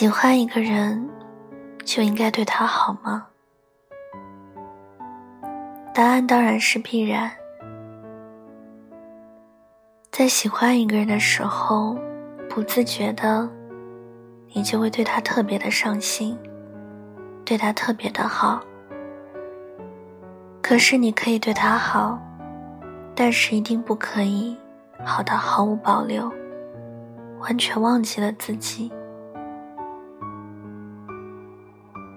喜欢一个人，就应该对他好吗？答案当然是必然。在喜欢一个人的时候，不自觉的，你就会对他特别的上心，对他特别的好。可是你可以对他好，但是一定不可以好到毫无保留，完全忘记了自己。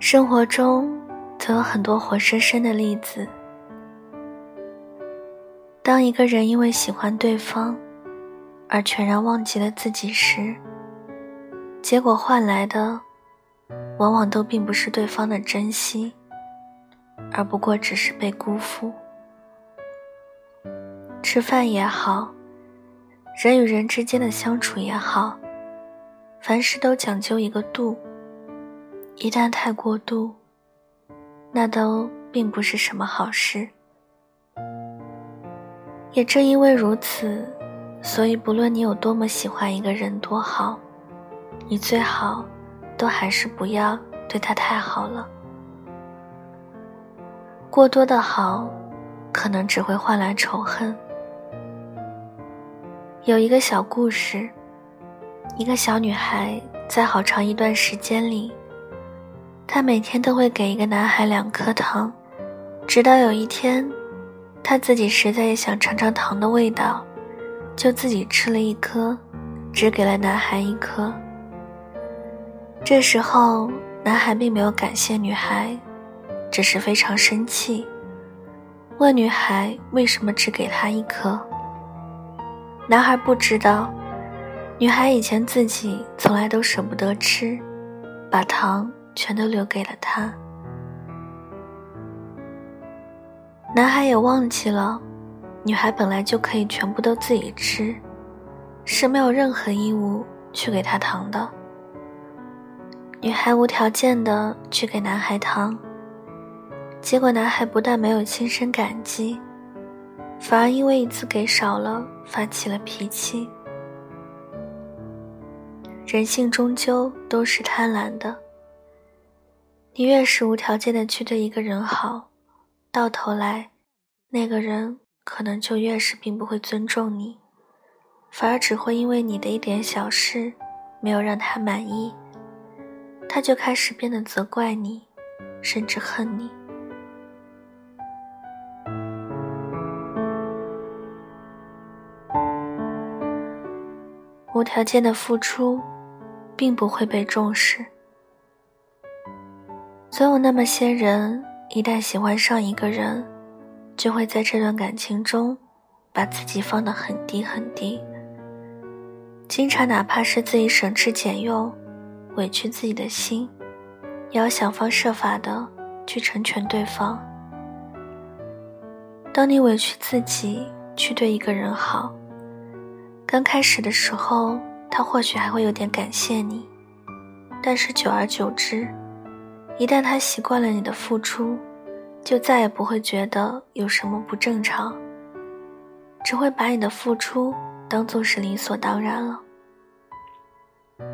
生活中总有很多活生生的例子。当一个人因为喜欢对方，而全然忘记了自己时，结果换来的，往往都并不是对方的珍惜，而不过只是被辜负。吃饭也好，人与人之间的相处也好，凡事都讲究一个度。一旦太过度，那都并不是什么好事。也正因为如此，所以不论你有多么喜欢一个人多好，你最好都还是不要对他太好了。过多的好，可能只会换来仇恨。有一个小故事，一个小女孩在好长一段时间里。他每天都会给一个男孩两颗糖，直到有一天，他自己实在也想尝尝糖的味道，就自己吃了一颗，只给了男孩一颗。这时候，男孩并没有感谢女孩，只是非常生气，问女孩为什么只给他一颗。男孩不知道，女孩以前自己从来都舍不得吃，把糖。全都留给了他。男孩也忘记了，女孩本来就可以全部都自己吃，是没有任何义务去给他糖的。女孩无条件的去给男孩糖，结果男孩不但没有心生感激，反而因为一次给少了发起了脾气。人性终究都是贪婪的。你越是无条件的去对一个人好，到头来，那个人可能就越是并不会尊重你，反而只会因为你的一点小事没有让他满意，他就开始变得责怪你，甚至恨你。无条件的付出，并不会被重视。总有那么些人，一旦喜欢上一个人，就会在这段感情中，把自己放得很低很低。经常哪怕是自己省吃俭用，委屈自己的心，也要想方设法的去成全对方。当你委屈自己去对一个人好，刚开始的时候，他或许还会有点感谢你，但是久而久之，一旦他习惯了你的付出，就再也不会觉得有什么不正常，只会把你的付出当做是理所当然了。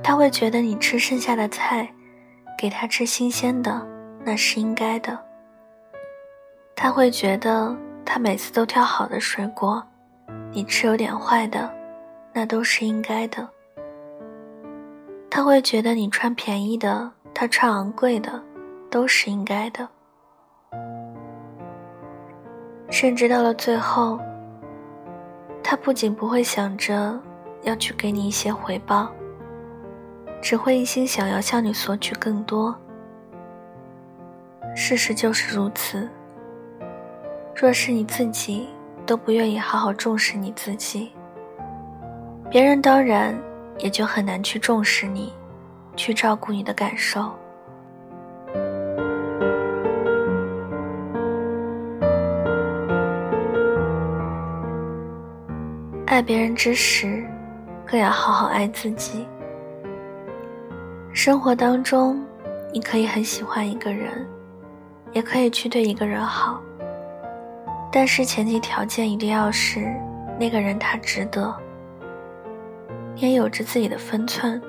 他会觉得你吃剩下的菜，给他吃新鲜的，那是应该的。他会觉得他每次都挑好的水果，你吃有点坏的，那都是应该的。他会觉得你穿便宜的，他穿昂贵的。都是应该的，甚至到了最后，他不仅不会想着要去给你一些回报，只会一心想要向你索取更多。事实就是如此。若是你自己都不愿意好好重视你自己，别人当然也就很难去重视你，去照顾你的感受。爱别人之时，更要好好爱自己。生活当中，你可以很喜欢一个人，也可以去对一个人好，但是前提条件一定要是那个人他值得，也有着自己的分寸。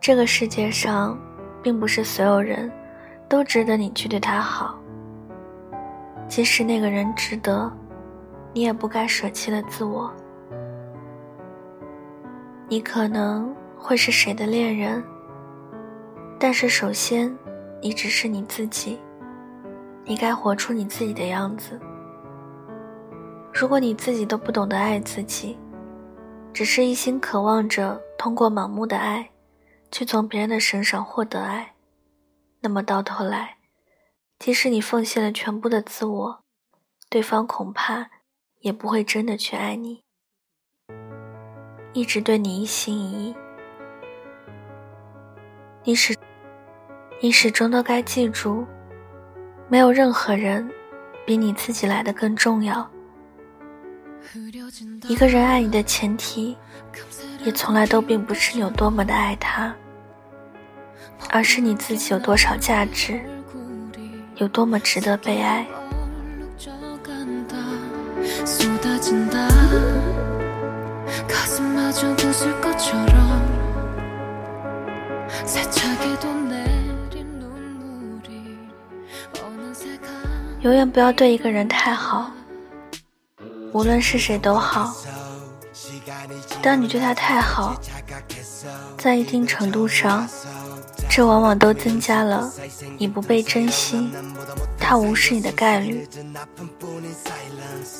这个世界上，并不是所有人都值得你去对他好。即使那个人值得，你也不该舍弃了自我。你可能会是谁的恋人，但是首先，你只是你自己。你该活出你自己的样子。如果你自己都不懂得爱自己，只是一心渴望着通过盲目的爱，去从别人的身上获得爱，那么到头来，即使你奉献了全部的自我，对方恐怕也不会真的去爱你，一直对你一心一意。你始，你始终都该记住，没有任何人比你自己来的更重要。一个人爱你的前提，也从来都并不是你有多么的爱他，而是你自己有多少价值，有多么值得被爱。永远不要对一个人太好。无论是谁都好，当你对他太好，在一定程度上，这往往都增加了你不被珍惜、他无视你的概率。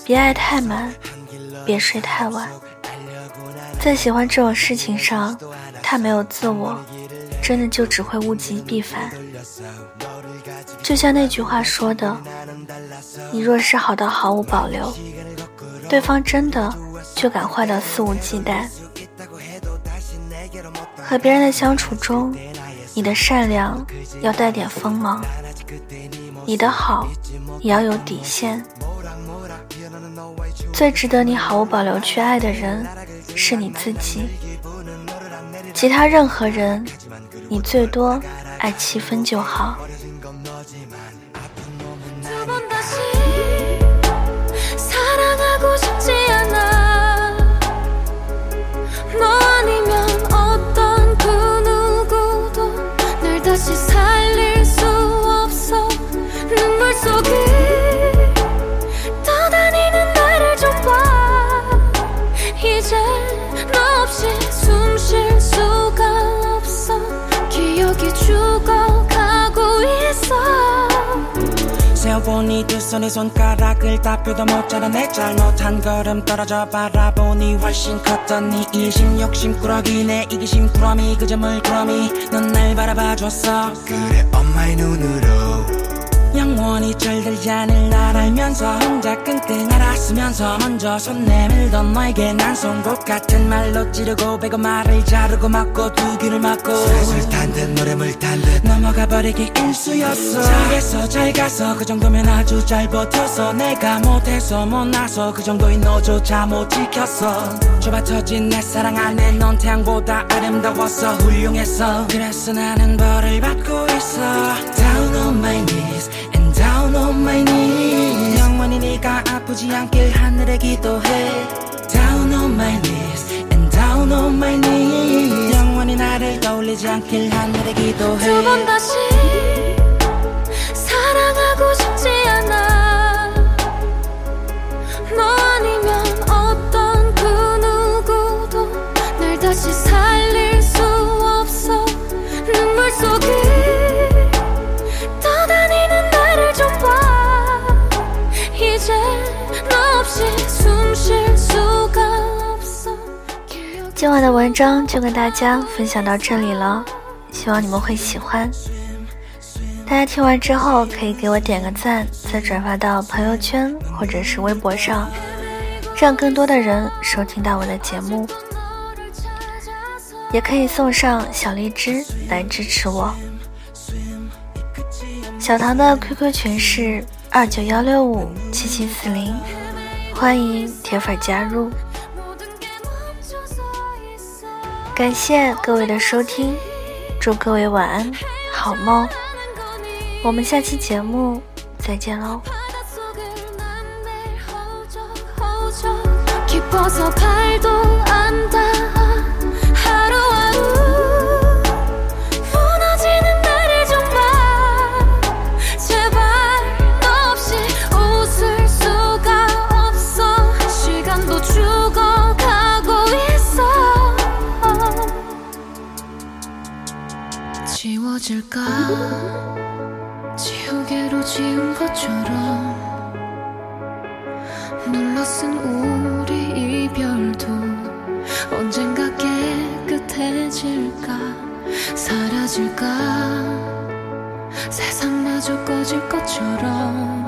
别爱太满，别睡太晚。在喜欢这种事情上，太没有自我，真的就只会物极必反。就像那句话说的：“你若是好到毫无保留。”对方真的就敢坏到肆无忌惮。和别人的相处中，你的善良要带点锋芒，你的好也要有底线。最值得你毫无保留去爱的人是你自己，其他任何人，你最多爱七分就好。 니 두 손에 손가락을 닦여도 못 자라. 내 잘못 한 걸음 떨어져 바라보니 훨씬 컸던 네 이심 욕심 꾸러기 내 이기심 꾸러미 그 점을 꾸러미 넌 날 바라봐줬어. 그래 엄마의 눈으로 영원히 절들지 않을 날 알면서 혼자 끙끙 앓았으면서 먼저 손 내밀던 너에게 난 송곳 같은 말로 찌르고 배고 말을 자르고 막고 두 귀를 막고 슬슬 탄듯 노래물 탄듯 넘어가 버리기 일수였어. 잘했어 잘 가서 그 정도면 아주 잘 버텼어 내가 못해서 못나서 그 정도인 너조차 못 지켰어. 좁아 터진 내 사랑 안에 넌 태양보다 아름다웠어 훌륭했어. 그래서 나는 벌을 받고 있어. Down on my knees on my knees 영원히 네가 아프지 않길 하늘에 기도해 Down on my knees and down on my knees 영원히 나를 떠올리지 않길 하늘에 기도해 두 번 다시 晚的文章就跟大家分享到这里了，希望你们会喜欢。大家听完之后可以给我点个赞，再转发到朋友圈或者是微博上，让更多的人收听到我的节目。也可以送上小荔枝来支持我。小唐的 QQ 群是。二九幺六五七七四零，欢迎铁粉加入。感谢各位的收听，祝各位晚安，好梦。我们下期节目再见喽。 지워질까? 지우개로 지운 것처럼 눌러쓴 우리 이별도 언젠가 깨끗해질까? 사라질까? 세상마저 꺼질 것처럼